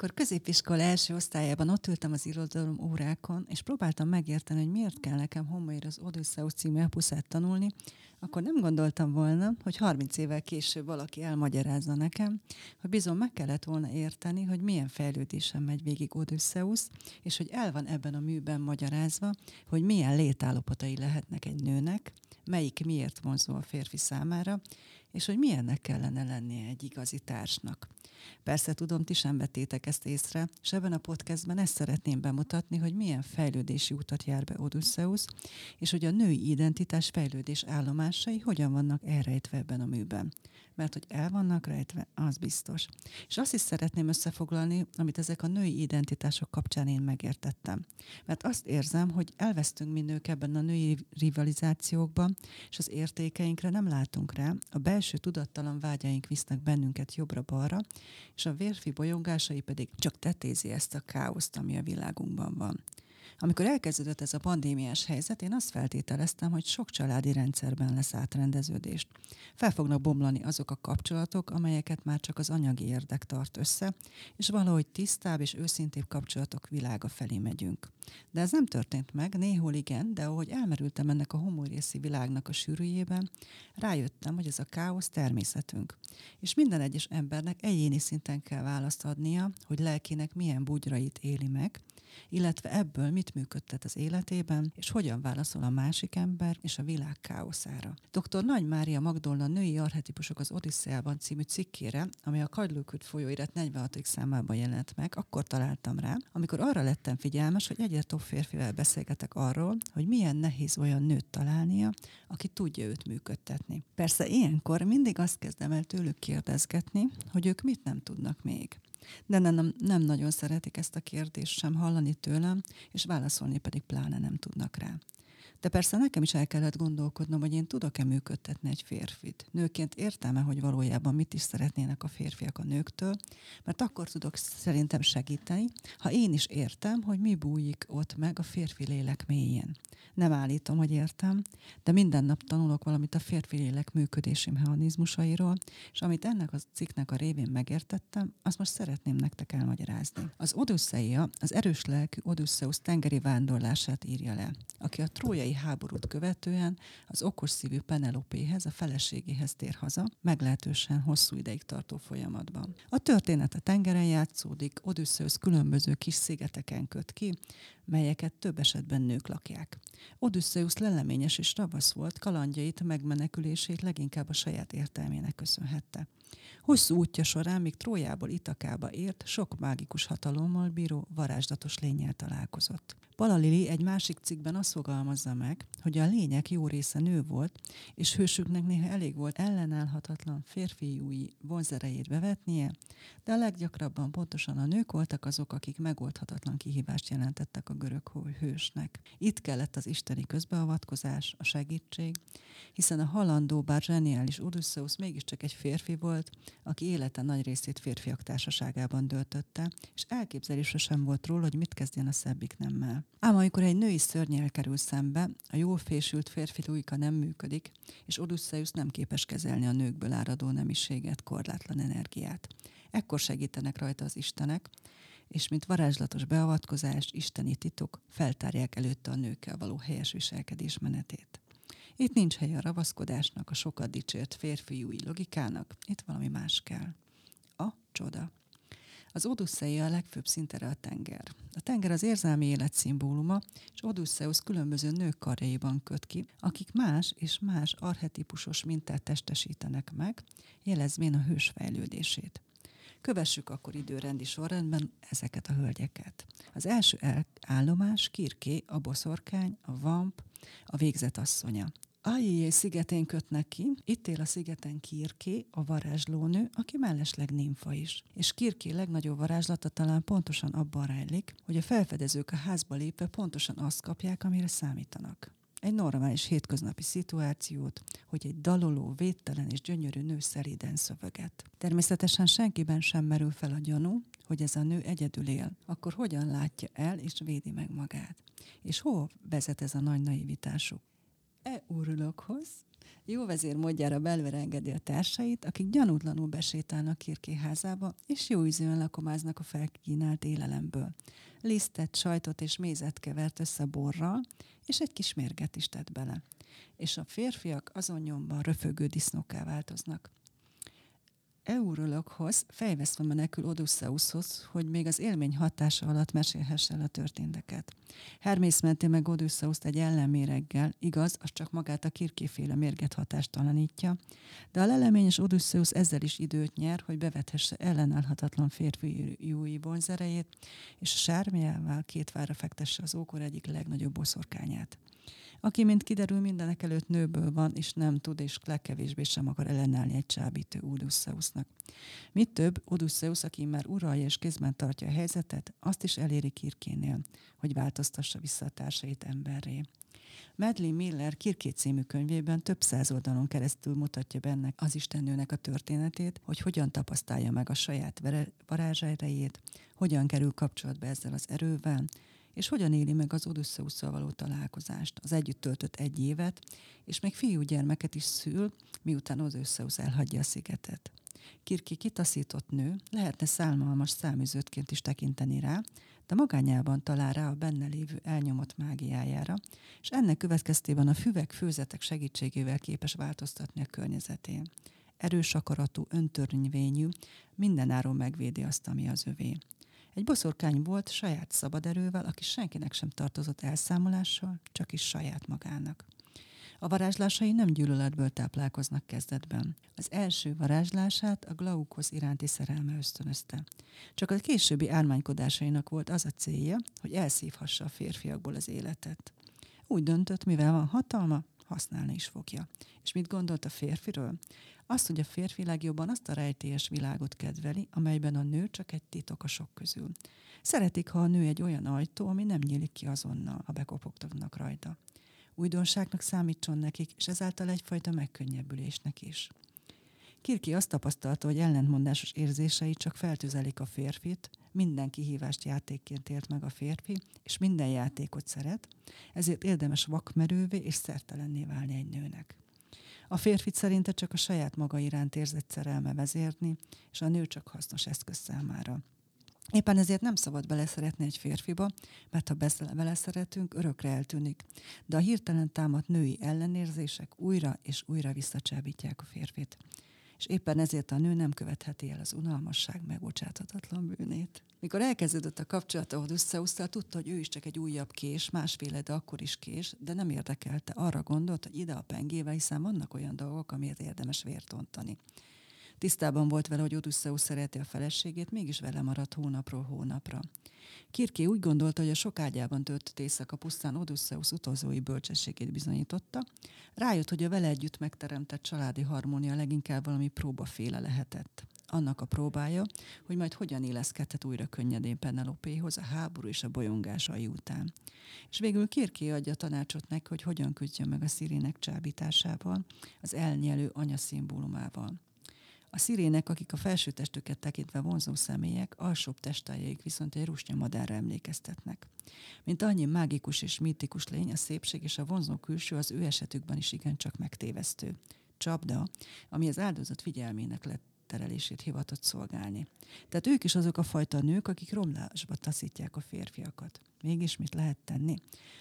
Amikor középiskola első osztályában ott ültem az irodalom órákon, és próbáltam megérteni, hogy miért kell nekem Homoir az Odysseus című epuszát tanulni, akkor nem gondoltam volna, hogy 30 évvel később valaki elmagyarázza nekem, hogy bizony meg kellett volna érteni, hogy milyen fejlődésen megy végig Odysseus, és hogy el van ebben a műben magyarázva, hogy milyen létállapotai lehetnek egy nőnek, melyik miért vonzó a férfi számára, és hogy milyennek kellene lennie egy igazi társnak. Persze tudom, ti sem vettétek ezt észre, és ebben a podcastben ezt szeretném bemutatni, hogy milyen fejlődési utat jár be Odysseus, és hogy a női identitás fejlődés állomásai hogyan vannak elrejtve ebben a műben. Mert hogy el vannak rejtve, az biztos. És azt is szeretném összefoglalni, amit ezek a női identitások kapcsán én megértettem. Mert azt érzem, hogy elvesztünk mi nők ebben a női rivalizációkban, és az értékeinkre nem látunk rá, a belső tudattalan vágyaink visznek bennünket jobbra-balra, és a vérfi bolyongásai pedig csak tetézi ezt a káoszt, ami a világunkban van. Amikor elkezdődött ez a pandémiás helyzet, én azt feltételeztem, hogy sok családi rendszerben lesz átrendeződést. Fel fognak bomlani azok a kapcsolatok, amelyeket már csak az anyagi érdek tart össze, és valahogy tisztább és őszintébb kapcsolatok világa felé megyünk. De ez nem történt meg, néhol igen, de ahogy elmerültem ennek a homorészi világnak a sűrűjében, rájöttem, hogy ez a káosz természetünk. És minden egyes embernek egyéni szinten kell választ adnia, hogy lelkének milyen bugyrait éli meg, illetve ebből mit működtet az életében, és hogyan válaszol a másik ember és a világ káoszára. Dr. Nagy Mária Magdolna női arhetipusok az Odisszeában című cikkére, ami a Kagylóküt folyóirat 46. számában jelent meg, akkor találtam rá, amikor arra lettem figyelmes, hogy egyre több férfivel beszélgetek arról, hogy milyen nehéz olyan nőt találnia, aki tudja őt működtetni. Persze ilyenkor mindig azt kezdem el tőlük kérdezgetni, hogy ők mit nem tudnak még. De nem, nem, nagyon szeretik ezt a kérdést sem hallani tőlem, és válaszolni pedig pláne nem tudnak rá. De persze nekem is el kellett gondolkodnom, hogy én tudok-e működtetni egy férfit. Nőként értem-e, hogy valójában mit is szeretnének a férfiak a nőktől, mert akkor tudok szerintem segíteni, ha én is értem, hogy mi bújik ott meg a férfi lélek mélyén. Nem állítom, hogy értem, de minden nap tanulok valamit a férfi lélek működési mechanizmusairól, és amit ennek a cikknek a révén megértettem, azt most szeretném nektek elmagyarázni. Az Odüsszeia az erős lelkű Odysseus tengeri vándorlását írja le, aki a trójai háborút követően az okos szívű Penelopéhez, a feleségéhez tér haza, meglehetősen hosszú ideig tartó folyamatban. A történet a tengeren játszódik, Odysseus különböző kis szigeteken köt ki, melyeket több esetben nők lakják. Odysseus leleményes és ravasz volt, kalandjait, megmenekülését leginkább a saját értelmének köszönhette. Hosszú útja során, míg Trójából Itakába ért, sok mágikus hatalommal bíró varázslatos lényel találkozott. Palalili egy másik cikkben azt fogalmazza meg, hogy a lények jó része nő volt, és hősüknek néha elég volt ellenállhatatlan férfiúi vonzerejét bevetnie, de a leggyakrabban pontosan a nők voltak azok, akik megoldhatatlan kihívást jelentettek a görög hősnek. Itt kellett az isteni közbeavatkozás, a segítség, hiszen a halandó, bár zseniális Odysseus mégiscsak egy férfi volt, aki élete nagy részét férfiak társaságában döltötte, és elképzelésre sem volt róla, hogy mit kezdjen a szebbik nemmel. Ám amikor egy női szörnyel kerül szembe, a jól fésült férfi lújka nem működik, és Odysseus nem képes kezelni a nőkből áradó nemiséget, korlátlan energiát. Ekkor segítenek rajta az istenek, és mint varázslatos beavatkozás, isteni titok feltárják előtte a nőkkel való helyes viselkedés menetét. Itt nincs hely a ravaszkodásnak, a sokat dicsért férfiúi logikának, itt valami más kell. A csoda. Az Odusszei a legfőbb szintere a tenger. A tenger az érzelmi élet szimbóluma, és Odysseus különböző nők karjaiban köt ki, akik más és más arhetipusos mintát testesítenek meg, jelezvén a hős fejlődését. Kövessük akkor időrendi sorrendben ezeket a hölgyeket. Az első állomás Kirké, a boszorkány, a vamp, a végzet asszonya. Ajjé szigetén kötnek ki, itt él a szigeten Kirké, a varázslónő, aki mellesleg nimfa is. És Kirké legnagyobb varázslata talán pontosan abban rejlik, hogy a felfedezők a házba lépve pontosan azt kapják, amire számítanak. Egy normális hétköznapi szituációt, hogy egy daloló, védtelen és gyönyörű nő szeriden szöveget. Természetesen senkiben sem merül fel a gyanú, hogy ez a nő egyedül él. Akkor hogyan látja el és védi meg magát? És hova vezet ez a nagy naivitásuk? E úrulokhoz jó vezér módjára belőle engedi a társait, akik gyanútlanul besétálnak Kirké házába, és jó ízűen lakomáznak a felkínált élelemből. Lisztet, sajtot és mézet kevert össze borral, és egy kis mérget is tett bele. És a férfiak azon nyomban röfögő disznóká változnak. Eurologhoz fejvesztve menekül Odysseushoz, hogy még az élmény hatása alatt mesélhesse el a történteket. Hermész menti meg Odysseuszt egy ellenméreggel, igaz, az csak magát a kirkéféle mérget hatástalanítja, de a leleményes Odysseus ezzel is időt nyer, hogy bevethesse ellenállhatatlan férfiúi vonzerejét, és sármiával két vára fektesse az ókor egyik legnagyobb boszorkányát aki, mint kiderül, mindenek előtt nőből van, és nem tud, és legkevésbé sem akar ellenállni egy csábítő Odysseusnak. Mit több, Odysseus, aki már uralja és kézben tartja a helyzetet, azt is eléri Kirkénél, hogy változtassa vissza a társait emberré. Medley Miller Kirkét című könyvében több száz oldalon keresztül mutatja benne az istennőnek a történetét, hogy hogyan tapasztalja meg a saját varázserejét, hogyan kerül kapcsolatba ezzel az erővel, és hogyan éli meg az Odüsszeusszal való találkozást, az együtt töltött egy évet, és még fiúgyermeket is szül, miután Odüsszeusz elhagyja a szigetet. Kirki kitaszított nő, lehetne szálmalmas száműzőtként is tekinteni rá, de magányában talál rá a benne lévő elnyomott mágiájára, és ennek következtében a füvek, főzetek segítségével képes változtatni a környezetén. Erős akaratú, öntörnyvényű, mindenáron megvédi azt, ami az övé. Egy boszorkány volt saját szabad erővel, aki senkinek sem tartozott elszámolással, csak is saját magának. A varázslásai nem gyűlöletből táplálkoznak kezdetben. Az első varázslását a Glaukos iránti szerelme ösztönözte. Csak a későbbi ármánykodásainak volt az a célja, hogy elszívhassa a férfiakból az életet. Úgy döntött, mivel van hatalma, használni is fogja. És mit gondolt a férfiről? Azt, hogy a férfi legjobban azt a rejtélyes világot kedveli, amelyben a nő csak egy titok a sok közül. Szeretik, ha a nő egy olyan ajtó, ami nem nyílik ki azonnal, ha bekopogtatnak rajta. Újdonságnak számítson nekik, és ezáltal egyfajta megkönnyebbülésnek is. Kirki azt tapasztalta, hogy ellentmondásos érzései csak feltüzelik a férfit, minden kihívást játékként ért meg a férfi, és minden játékot szeret, ezért érdemes vakmerővé és szertelenné válni egy nőnek. A férfit szerinte csak a saját maga iránt érzett szerelme vezérni, és a nő csak hasznos eszköz számára. Éppen ezért nem szabad beleszeretni egy férfiba, mert ha beleszeretünk, örökre eltűnik. De a hirtelen támadt női ellenérzések újra és újra visszacsábítják a férfit és éppen ezért a nő nem követheti el az unalmasság megbocsáthatatlan bűnét. Mikor elkezdődött a kapcsolata Odysseus-szal, tudta, hogy ő is csak egy újabb kés, másféle, de akkor is kés, de nem érdekelte. Arra gondolt, hogy ide a pengével, hiszen vannak olyan dolgok, amiért érdemes vért ontani. Tisztában volt vele, hogy Odysseus szereti a feleségét, mégis vele maradt hónapról hónapra. Kirké úgy gondolta, hogy a sok ágyában töltött éjszaka pusztán Odysseus utolsói bölcsességét bizonyította. Rájött, hogy a vele együtt megteremtett családi harmónia leginkább valami próbaféle lehetett. Annak a próbája, hogy majd hogyan éleszkedhet újra könnyedén Penelopéhoz a háború és a bolyongásai után. És végül Kirké adja tanácsot neki, hogy hogyan küzdjön meg a szirének csábításával, az elnyelő anya. A szirének, akik a felső testüket tekintve vonzó személyek, alsóbb testájaik viszont egy rusnya madárra emlékeztetnek. Mint annyi mágikus és mítikus lény, a szépség és a vonzó külső az ő esetükben is igencsak megtévesztő. Csapda, ami az áldozat figyelmének lett terelését hivatott szolgálni. Tehát ők is azok a fajta nők, akik romlásba taszítják a férfiakat. Mégis mit lehet tenni?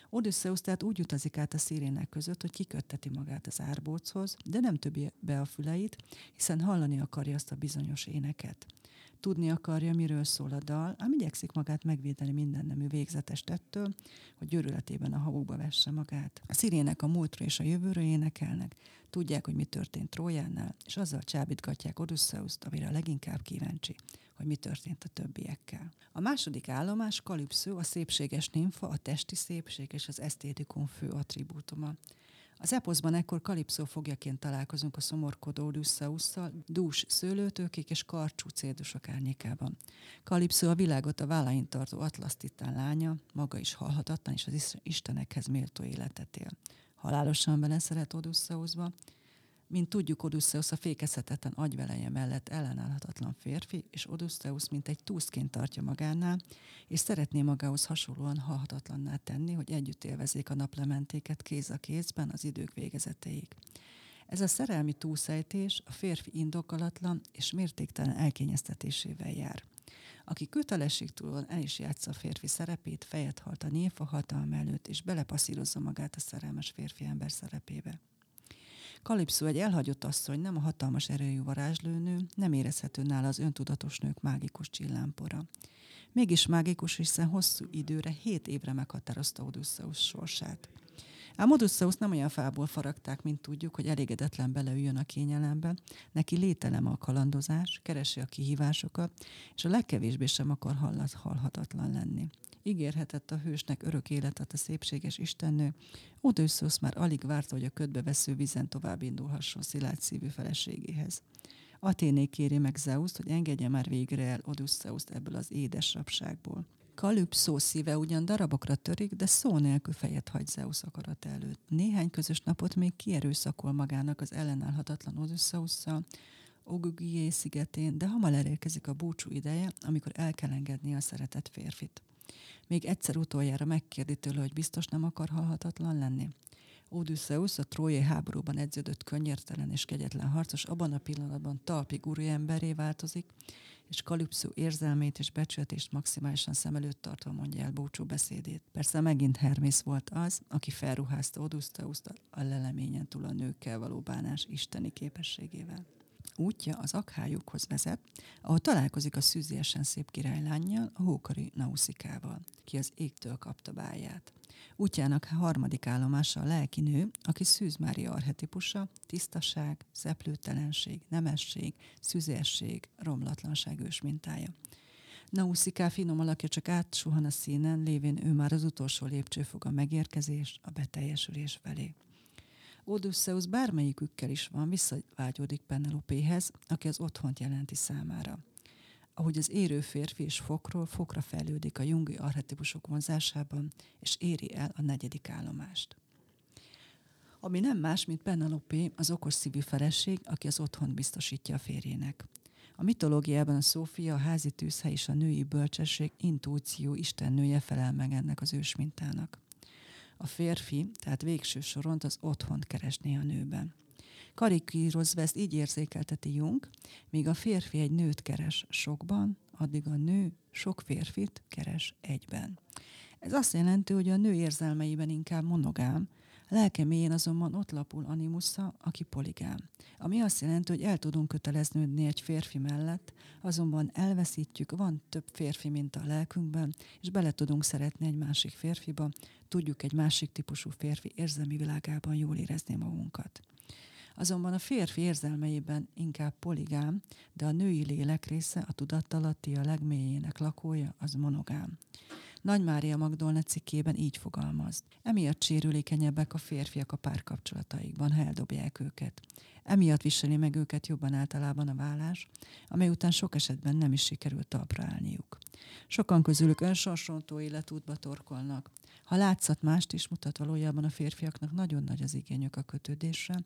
Odysseus tehát úgy utazik át a szirének között, hogy kikötteti magát az árbóchoz, de nem többi be a füleit, hiszen hallani akarja azt a bizonyos éneket. Tudni akarja, miről szól a dal, ám igyekszik magát megvédeni minden nemű végzetes tettől, hogy győrületében a havukba vesse magát. A szirének a múltról és a jövőről énekelnek, tudják, hogy mi történt Trójánál, és azzal csábítgatják Odysseuszt, amire a leginkább kíváncsi, hogy mi történt a többiekkel. A második állomás Kalipszó, a szépséges nimfa, a testi szépség és az esztétikum fő attribútuma. Az eposzban ekkor kalipszó fogjaként találkozunk a szomorkodó Odüsszeusszal, dús szőlőtőkék és karcsú cédusok árnyékában. Kalipszó a világot a vállain tartó Atlasz titán lánya, maga is halhatatlan, és az istenekhez méltó életet él. Halálosan beleszeret Odysseusba, mint tudjuk, Odysseus a fékezhetetlen agyveleje mellett ellenállhatatlan férfi, és Odysseus mint egy túszként tartja magánál, és szeretné magához hasonlóan halhatatlanná tenni, hogy együtt élvezik a naplementéket kéz a kézben az idők végezeteig. Ez a szerelmi túlszejtés a férfi indokolatlan és mértéktelen elkényeztetésével jár. Aki kötelességtúlon el is játsza a férfi szerepét, fejet halt a nyilfa hatalma előtt, és belepasszírozza magát a szerelmes férfi ember szerepébe. Kalipszó egy elhagyott asszony, nem a hatalmas erőjű varázslőnő, nem érezhető nála az öntudatos nők mágikus csillámpora. Mégis mágikus, hiszen hosszú időre, hét évre meghatározta Odysseus sorsát. Ám Odysseus nem olyan fából faragták, mint tudjuk, hogy elégedetlen beleüljön a kényelembe. Neki lételem a kalandozás, keresi a kihívásokat, és a legkevésbé sem akar hallat, halhatatlan lenni. Ígérhetett a hősnek örök életet a szépséges istennő. Odysseus már alig várta, hogy a ködbe vesző vízen tovább indulhasson szilárd szívű feleségéhez. Aténé kéri meg Zeuszt, hogy engedje már végre el Odysseuszt ebből az édes rabságból. Kalypszó szíve ugyan darabokra törik, de szó nélkül fejet hagy Zeus akarat előtt. Néhány közös napot még kierőszakol magának az ellenállhatatlan Odysseusszal, Ogugié szigetén, de hamar elérkezik a búcsú ideje, amikor el kell engedni a szeretett férfit. Még egyszer utoljára megkérdi tőle, hogy biztos nem akar halhatatlan lenni. Odysseus, a trójai háborúban edződött könnyertelen és kegyetlen harcos abban a pillanatban talpig emberé változik, és Kalipszó érzelmét és becsületést maximálisan szem előtt tartva mondja el búcsú beszédét. Persze megint Hermész volt az, aki felruházta Odysseuszt a leleményen túl a nőkkel való bánás isteni képességével. Útja az akhályukhoz vezet, ahol találkozik a szűziesen szép királylányjal, a hókari Nauszikával, ki az égtől kapta báját. Útjának harmadik állomása a lelki nő, aki Szűz Mária arhetipusa, tisztaság, szeplőtelenség, nemesség, szüzérség, romlatlanság ős mintája. Nausziká finom alakja csak átsuhan a színen, lévén ő már az utolsó lépcsőfok a megérkezés, a beteljesülés felé. Odysseus bármelyikükkel is van, visszavágyódik Penelopéhez, aki az otthont jelenti számára ahogy az érő férfi és fokról fokra fejlődik a jungi arhetipusok vonzásában, és éri el a negyedik állomást. Ami nem más, mint Penelope, az okos szívű feleség, aki az otthon biztosítja a férjének. A mitológiában a Szófia, a házi tűzhely és a női bölcsesség, intuíció, istennője felel meg ennek az ősmintának. A férfi, tehát végső soront az otthont keresné a nőben. Karikírozva ezt így érzékelteti Jung, míg a férfi egy nőt keres sokban, addig a nő sok férfit keres egyben. Ez azt jelenti, hogy a nő érzelmeiben inkább monogám, lelke mélyén azonban ott lapul animusza, aki poligám. Ami azt jelenti, hogy el tudunk köteleznődni egy férfi mellett, azonban elveszítjük, van több férfi, mint a lelkünkben, és bele tudunk szeretni egy másik férfiba, tudjuk egy másik típusú férfi érzelmi világában jól érezni magunkat. Azonban a férfi érzelmeiben inkább poligám, de a női lélek része, a tudattalatti, a legmélyének lakója, az monogám. Nagy Mária Magdolna cikkében így fogalmaz. Emiatt sérülékenyebbek a férfiak a párkapcsolataikban, ha eldobják őket. Emiatt viseli meg őket jobban általában a vállás, amely után sok esetben nem is sikerült talpra állniuk. Sokan közülük önsorsrontó életútba torkolnak. Ha látszat mást is mutat, valójában a férfiaknak nagyon nagy az igényük a kötődésre,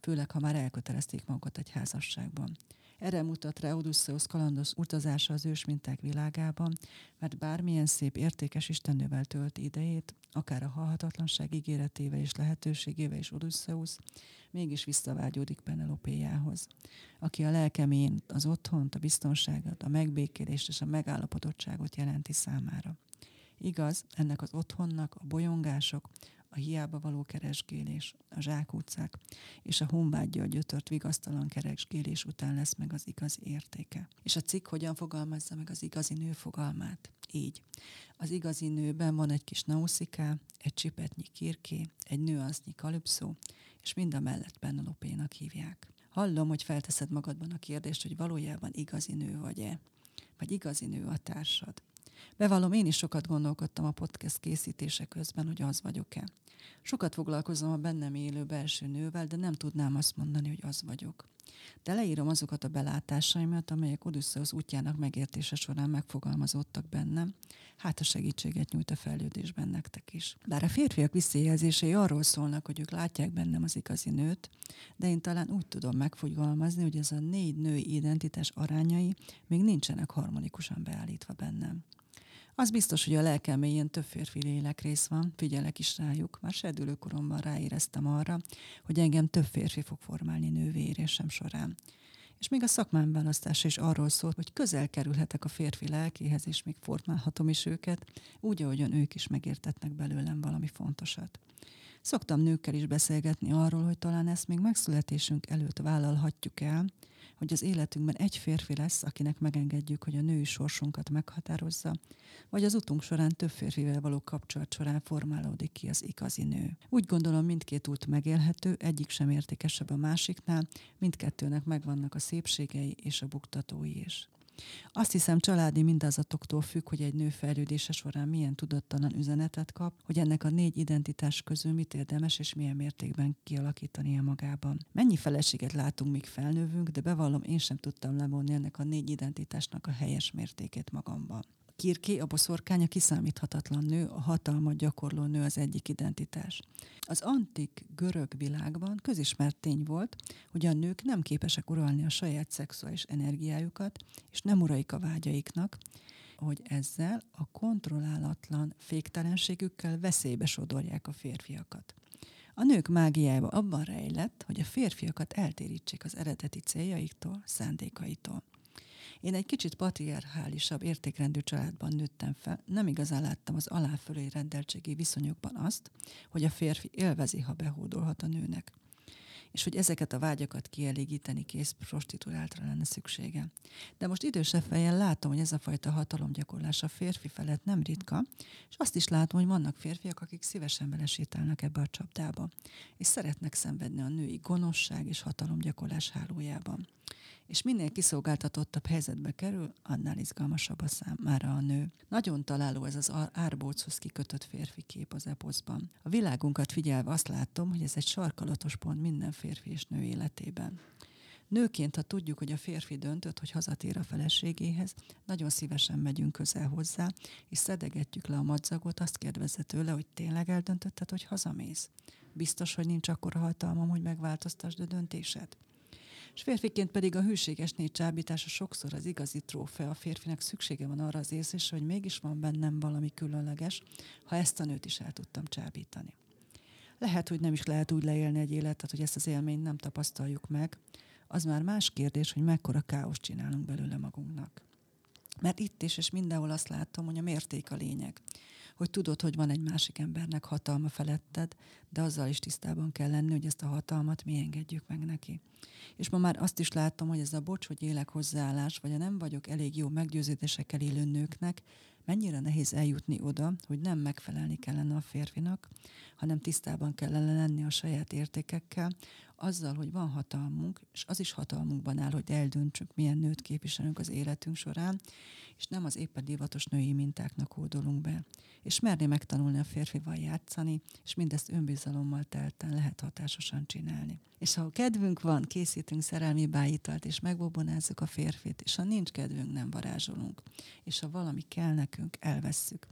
főleg ha már elkötelezték magukat egy házasságban. Erre mutat rá Odysseus kalandos utazása az ősminták világában, mert bármilyen szép, értékes istennővel tölt idejét, akár a halhatatlanság ígéretével és lehetőségével is Odysseus, mégis visszavágyódik Penelopéjához, aki a lelkemén az otthont, a biztonságot, a megbékélést és a megállapodottságot jelenti számára. Igaz, ennek az otthonnak a bolyongások, a hiába való keresgélés, a zsákutcák és a honvágyja gyötört vigasztalan keresgélés után lesz meg az igazi értéke. És a cikk hogyan fogalmazza meg az igazi nő fogalmát? Így. Az igazi nőben van egy kis nausziká, egy csipetnyi kirké, egy nőansznyi kalipszó, és mind a mellett Penelopénak hívják. Hallom, hogy felteszed magadban a kérdést, hogy valójában igazi nő vagy-e, vagy igazi nő a társad. Bevallom, én is sokat gondolkodtam a podcast készítése közben, hogy az vagyok-e. Sokat foglalkozom a bennem élő belső nővel, de nem tudnám azt mondani, hogy az vagyok. De leírom azokat a belátásaimat, amelyek Odysseus útjának megértése során megfogalmazódtak bennem, hát a segítséget nyújt a fejlődésben nektek is. Bár a férfiak visszajelzései arról szólnak, hogy ők látják bennem az igazi nőt, de én talán úgy tudom megfogalmazni, hogy ez a négy női identitás arányai még nincsenek harmonikusan beállítva bennem. Az biztos, hogy a lelkem mélyén több férfi lélek rész van, figyelek is rájuk. Már serdülőkoromban ráéreztem arra, hogy engem több férfi fog formálni nővérésem során. És még a szakmám választása is arról szólt, hogy közel kerülhetek a férfi lelkéhez, és még formálhatom is őket, úgy, ahogyan ők is megértetnek belőlem valami fontosat. Szoktam nőkkel is beszélgetni arról, hogy talán ezt még megszületésünk előtt vállalhatjuk el, hogy az életünkben egy férfi lesz, akinek megengedjük, hogy a női sorsunkat meghatározza, vagy az utunk során több férfivel való kapcsolat során formálódik ki az igazi nő. Úgy gondolom, mindkét út megélhető, egyik sem értékesebb a másiknál, mindkettőnek megvannak a szépségei és a buktatói is. Azt hiszem családi mindazatoktól függ, hogy egy nő fejlődése során milyen tudattalan üzenetet kap, hogy ennek a négy identitás közül mit érdemes és milyen mértékben kialakítania magában. Mennyi feleséget látunk, míg felnövünk, de bevallom, én sem tudtam levonni ennek a négy identitásnak a helyes mértékét magamban. Kirké, a boszorkány, a kiszámíthatatlan nő, a hatalmat gyakorló nő az egyik identitás. Az antik görög világban közismert tény volt, hogy a nők nem képesek uralni a saját szexuális energiájukat, és nem uraik a vágyaiknak, hogy ezzel a kontrollálatlan féktelenségükkel veszélybe sodorják a férfiakat. A nők mágiája abban rejlett, hogy a férfiakat eltérítsék az eredeti céljaiktól, szándékaitól. Én egy kicsit patriarchálisabb értékrendű családban nőttem fel, nem igazán láttam az aláfölé rendeltségi viszonyokban azt, hogy a férfi élvezi, ha behódolhat a nőnek. És hogy ezeket a vágyakat kielégíteni kész prostituáltra lenne szüksége. De most idősebb fejjel látom, hogy ez a fajta hatalomgyakorlás a férfi felett nem ritka, és azt is látom, hogy vannak férfiak, akik szívesen belesétálnak ebbe a csapdába, és szeretnek szenvedni a női gonoszság és hatalomgyakorlás hálójában és minél kiszolgáltatottabb helyzetbe kerül, annál izgalmasabb a számára a nő. Nagyon találó ez az árbóchoz kikötött férfi kép az eposzban. A világunkat figyelve azt látom, hogy ez egy sarkalatos pont minden férfi és nő életében. Nőként, ha tudjuk, hogy a férfi döntött, hogy hazatér a feleségéhez, nagyon szívesen megyünk közel hozzá, és szedegetjük le a madzagot, azt kérdezze tőle, hogy tényleg eldöntötted, hogy hazamész. Biztos, hogy nincs akkora hatalmam, hogy megváltoztasd a döntésed és férfiként pedig a hűségesné csábítása sokszor az igazi trófea. A férfinek szüksége van arra az érzésre, hogy mégis van bennem valami különleges, ha ezt a nőt is el tudtam csábítani. Lehet, hogy nem is lehet úgy leélni egy életet, hogy ezt az élményt nem tapasztaljuk meg. Az már más kérdés, hogy mekkora káoszt csinálunk belőle magunknak. Mert itt is és mindenhol azt látom, hogy a mérték a lényeg hogy tudod, hogy van egy másik embernek hatalma feletted, de azzal is tisztában kell lenni, hogy ezt a hatalmat mi engedjük meg neki. És ma már azt is látom, hogy ez a bocs, hogy élek hozzáállás, vagy a nem vagyok elég jó meggyőződésekkel élő nőknek, mennyire nehéz eljutni oda, hogy nem megfelelni kellene a férfinak, hanem tisztában kellene lenni a saját értékekkel, azzal, hogy van hatalmunk, és az is hatalmunkban áll, hogy eldöntsük, milyen nőt képviselünk az életünk során, és nem az éppen divatos női mintáknak hódolunk be. És merni megtanulni a férfival játszani, és mindezt önbizalommal telten lehet hatásosan csinálni. És ha kedvünk van, készítünk szerelmi bájitalt, és megbobonázzuk a férfit, és ha nincs kedvünk, nem varázsolunk. És ha valami kell nekünk, elvesszük.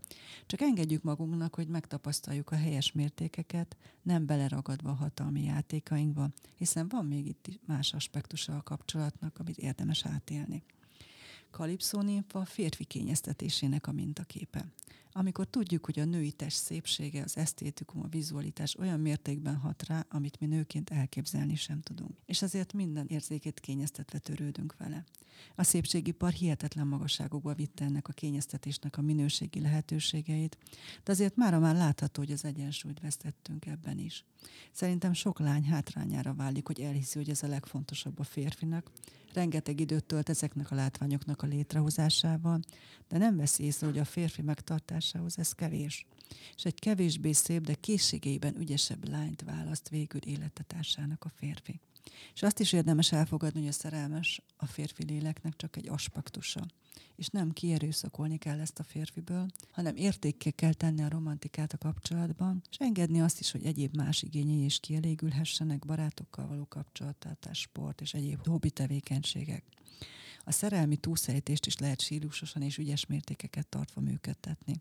Csak engedjük magunknak, hogy megtapasztaljuk a helyes mértékeket, nem beleragadva a hatalmi játékainkba, hiszen van még itt más aspektusa a kapcsolatnak, amit érdemes átélni. Kalipszó a férfi kényeztetésének a mintaképe amikor tudjuk, hogy a női test szépsége, az esztétikum, a vizualitás olyan mértékben hat rá, amit mi nőként elképzelni sem tudunk. És azért minden érzékét kényeztetve törődünk vele. A szépségipar hihetetlen magasságokba vitte ennek a kényeztetésnek a minőségi lehetőségeit, de azért mára már látható, hogy az egyensúlyt vesztettünk ebben is. Szerintem sok lány hátrányára válik, hogy elhiszi, hogy ez a legfontosabb a férfinak, rengeteg időt tölt ezeknek a látványoknak a létrehozásával, de nem veszi észre, hogy a férfi megtartásához ez kevés. És egy kevésbé szép, de készségeiben ügyesebb lányt választ végül életetársának a férfi. És azt is érdemes elfogadni, hogy a szerelmes a férfi léleknek csak egy aspektusa. És nem kierőszakolni kell ezt a férfiből, hanem értékkel kell tenni a romantikát a kapcsolatban, és engedni azt is, hogy egyéb más igényei is kielégülhessenek, barátokkal való kapcsolattartás, sport és egyéb hobbi tevékenységek. A szerelmi túlszejtést is lehet stílusosan és ügyes mértékeket tartva működtetni.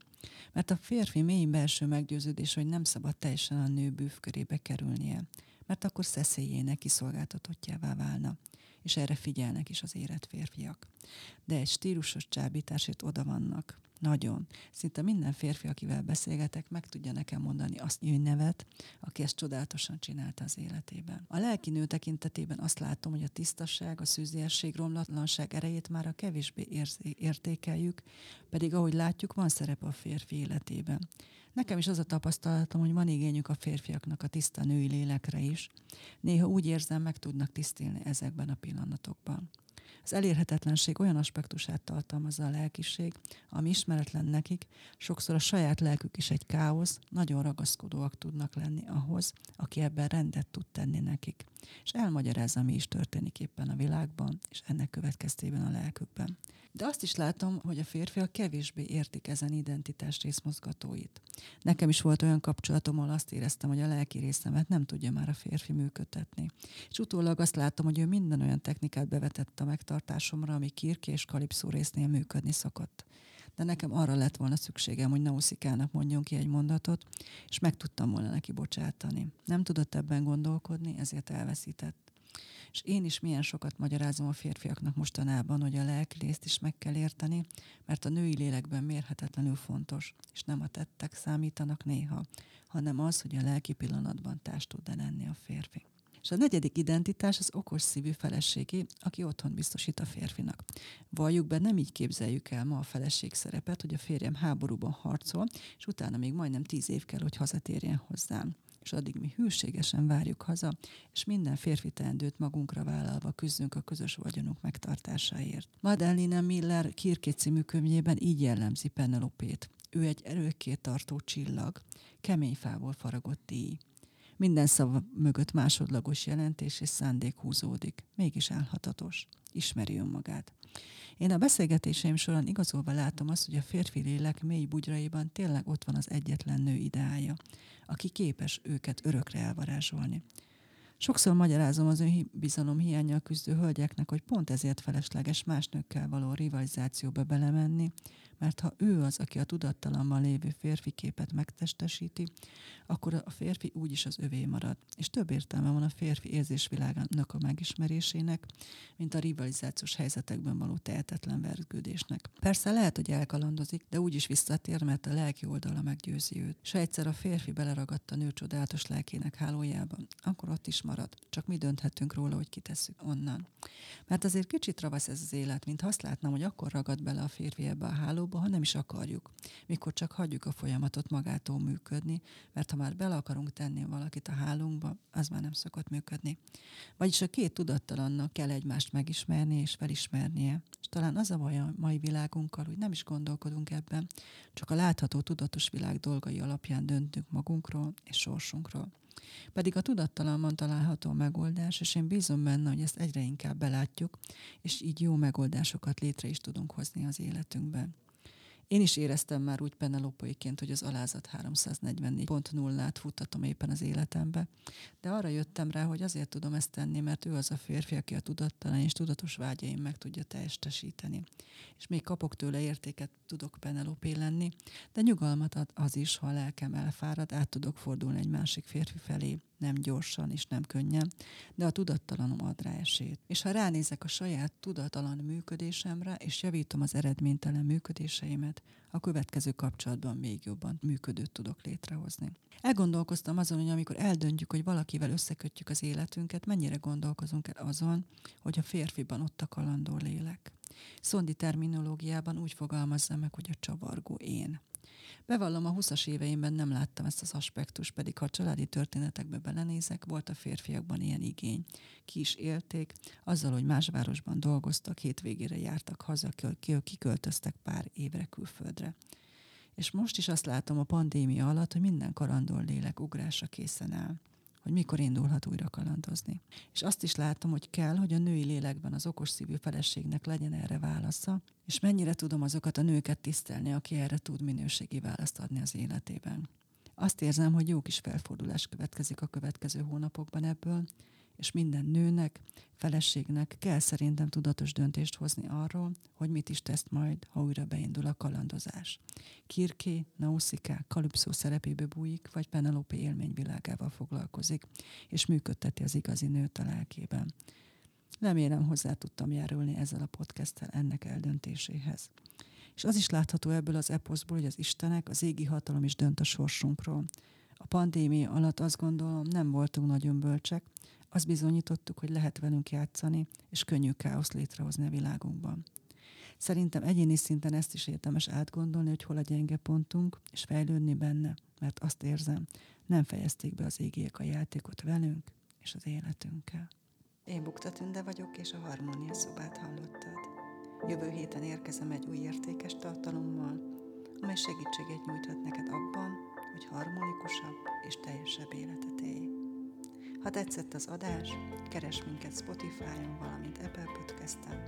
Mert a férfi mély belső meggyőződés, hogy nem szabad teljesen a nő bűvkörébe kerülnie, mert akkor szeszélyének kiszolgáltatottjává válna és erre figyelnek is az érett férfiak. De egy stílusos csábításért oda vannak. Nagyon. Szinte minden férfi, akivel beszélgetek, meg tudja nekem mondani azt nevet, aki ezt csodálatosan csinálta az életében. A lelki nő tekintetében azt látom, hogy a tisztasság, a szűziesség, romlatlanság erejét már a kevésbé értékeljük, pedig ahogy látjuk, van szerep a férfi életében. Nekem is az a tapasztalatom, hogy van igényük a férfiaknak a tiszta női lélekre is. Néha úgy érzem, meg tudnak tisztilni ezekben a pillanatokban. Az elérhetetlenség olyan aspektusát tartalmazza a lelkiség, ami ismeretlen nekik, sokszor a saját lelkük is egy káosz, nagyon ragaszkodóak tudnak lenni ahhoz, aki ebben rendet tud tenni nekik. És elmagyarázza, mi is történik éppen a világban, és ennek következtében a lelkükben. De azt is látom, hogy a férfiak kevésbé értik ezen identitás részmozgatóit. Nekem is volt olyan kapcsolatom, ahol azt éreztem, hogy a lelki részemet nem tudja már a férfi működtetni. És utólag azt látom, hogy ő minden olyan technikát bevetett a megtartásomra, ami kirki és kalipszó résznél működni szokott de nekem arra lett volna szükségem, hogy Nauszikának mondjon ki egy mondatot, és meg tudtam volna neki bocsátani. Nem tudott ebben gondolkodni, ezért elveszített. És én is milyen sokat magyarázom a férfiaknak mostanában, hogy a lelkilészt is meg kell érteni, mert a női lélekben mérhetetlenül fontos, és nem a tettek számítanak néha, hanem az, hogy a lelki pillanatban társ tud lenni a férfi. És a negyedik identitás az okos szívű feleségé, aki otthon biztosít a férfinak. Valljuk be, nem így képzeljük el ma a feleség szerepet, hogy a férjem háborúban harcol, és utána még majdnem tíz év kell, hogy hazatérjen hozzám és addig mi hűségesen várjuk haza, és minden férfi teendőt magunkra vállalva küzdünk a közös vagyonunk megtartásáért. Madeline Miller Kirkét című így jellemzi Penelopét. Ő egy erőkké tartó csillag, kemény fából faragott díj. Minden szava mögött másodlagos jelentés és szándék húzódik, mégis álhatatos, ismeri önmagát. Én a beszélgetéseim során igazolva látom azt, hogy a férfi lélek mély bugyraiban tényleg ott van az egyetlen nő ideája, aki képes őket örökre elvarázsolni. Sokszor magyarázom az önbizalom hiányjal küzdő hölgyeknek, hogy pont ezért felesleges más nőkkel való rivalizációba belemenni, mert ha ő az, aki a tudattalamban lévő férfi képet megtestesíti, akkor a férfi úgyis az övé marad. És több értelme van a férfi érzésvilágának a megismerésének, mint a rivalizációs helyzetekben való tehetetlen vergődésnek. Persze lehet, hogy elkalandozik, de úgyis visszatér, mert a lelki oldala meggyőzi őt. Ha egyszer a férfi beleragadt a nő csodálatos lelkének hálójában, akkor ott is marad. Csak mi dönthetünk róla, hogy kitesszük onnan. Mert azért kicsit ravasz ez az élet, mint azt látnám, hogy akkor ragad bele a férfi ebbe a hálóba, ha nem is akarjuk. Mikor csak hagyjuk a folyamatot magától működni, mert ha már bele akarunk tenni valakit a hálónkba, az már nem szokott működni. Vagyis a két tudattalannak kell egymást megismerni és felismernie. És talán az a baj a mai világunkkal, hogy nem is gondolkodunk ebben, csak a látható tudatos világ dolgai alapján döntünk magunkról és sorsunkról. Pedig a tudattalanban található a megoldás, és én bízom benne, hogy ezt egyre inkább belátjuk, és így jó megoldásokat létre is tudunk hozni az életünkben. Én is éreztem már úgy Penelopaiként, hogy az alázat 344.0-át futtatom éppen az életembe, de arra jöttem rá, hogy azért tudom ezt tenni, mert ő az a férfi, aki a tudattalan és tudatos vágyaim meg tudja teljesíteni. És még kapok tőle értéket, tudok Penelopé lenni, de nyugalmat ad az is, ha a lelkem elfárad, át tudok fordulni egy másik férfi felé, nem gyorsan és nem könnyen, de a tudattalanom ad rá esélyt. És ha ránézek a saját tudatalan működésemre, és javítom az eredménytelen működéseimet, a következő kapcsolatban még jobban működőt tudok létrehozni. Elgondolkoztam azon, hogy amikor eldöntjük, hogy valakivel összekötjük az életünket, mennyire gondolkozunk el azon, hogy a férfiban ott a kalandó lélek. Szondi terminológiában úgy fogalmazza meg, hogy a csavargó én. Bevallom, a 20-as éveimben nem láttam ezt az aspektus, pedig ha a családi történetekbe belenézek, volt a férfiakban ilyen igény. Ki is élték, azzal, hogy más városban dolgoztak, hétvégére jártak haza, kiköltöztek pár évre külföldre. És most is azt látom a pandémia alatt, hogy minden karandor lélek ugrásra készen áll. Hogy mikor indulhat újra kalandozni. És azt is látom, hogy kell, hogy a női lélekben az okos szívű feleségnek legyen erre válasza, és mennyire tudom azokat a nőket tisztelni, aki erre tud minőségi választ adni az életében. Azt érzem, hogy jó kis felfordulás következik a következő hónapokban ebből, és minden nőnek, feleségnek kell szerintem tudatos döntést hozni arról, hogy mit is tesz majd, ha újra beindul a kalandozás. Kirké, Nausicaa, Kalipszó szerepébe bújik, vagy Penelope élményvilágával foglalkozik, és működteti az igazi nőt a lelkében. Remélem hozzá tudtam járulni ezzel a podcasttel ennek eldöntéséhez. És az is látható ebből az eposzból, hogy az Istenek, az égi hatalom is dönt a sorsunkról. A pandémia alatt azt gondolom nem voltunk nagyon bölcsek, azt bizonyítottuk, hogy lehet velünk játszani, és könnyű káosz létrehozni a világunkban. Szerintem egyéni szinten ezt is érdemes átgondolni, hogy hol a gyenge pontunk, és fejlődni benne, mert azt érzem, nem fejezték be az égiek a játékot velünk és az életünkkel. Én Bukta Tünde vagyok, és a Harmónia szobát hallottad. Jövő héten érkezem egy új értékes tartalommal, amely segítséget nyújthat neked abban, hogy harmonikusabb és teljesebb életet élj. Ha tetszett az adás, keres minket Spotify-on, valamint Apple Podcast-en,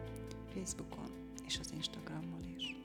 Facebookon és az Instagramon is.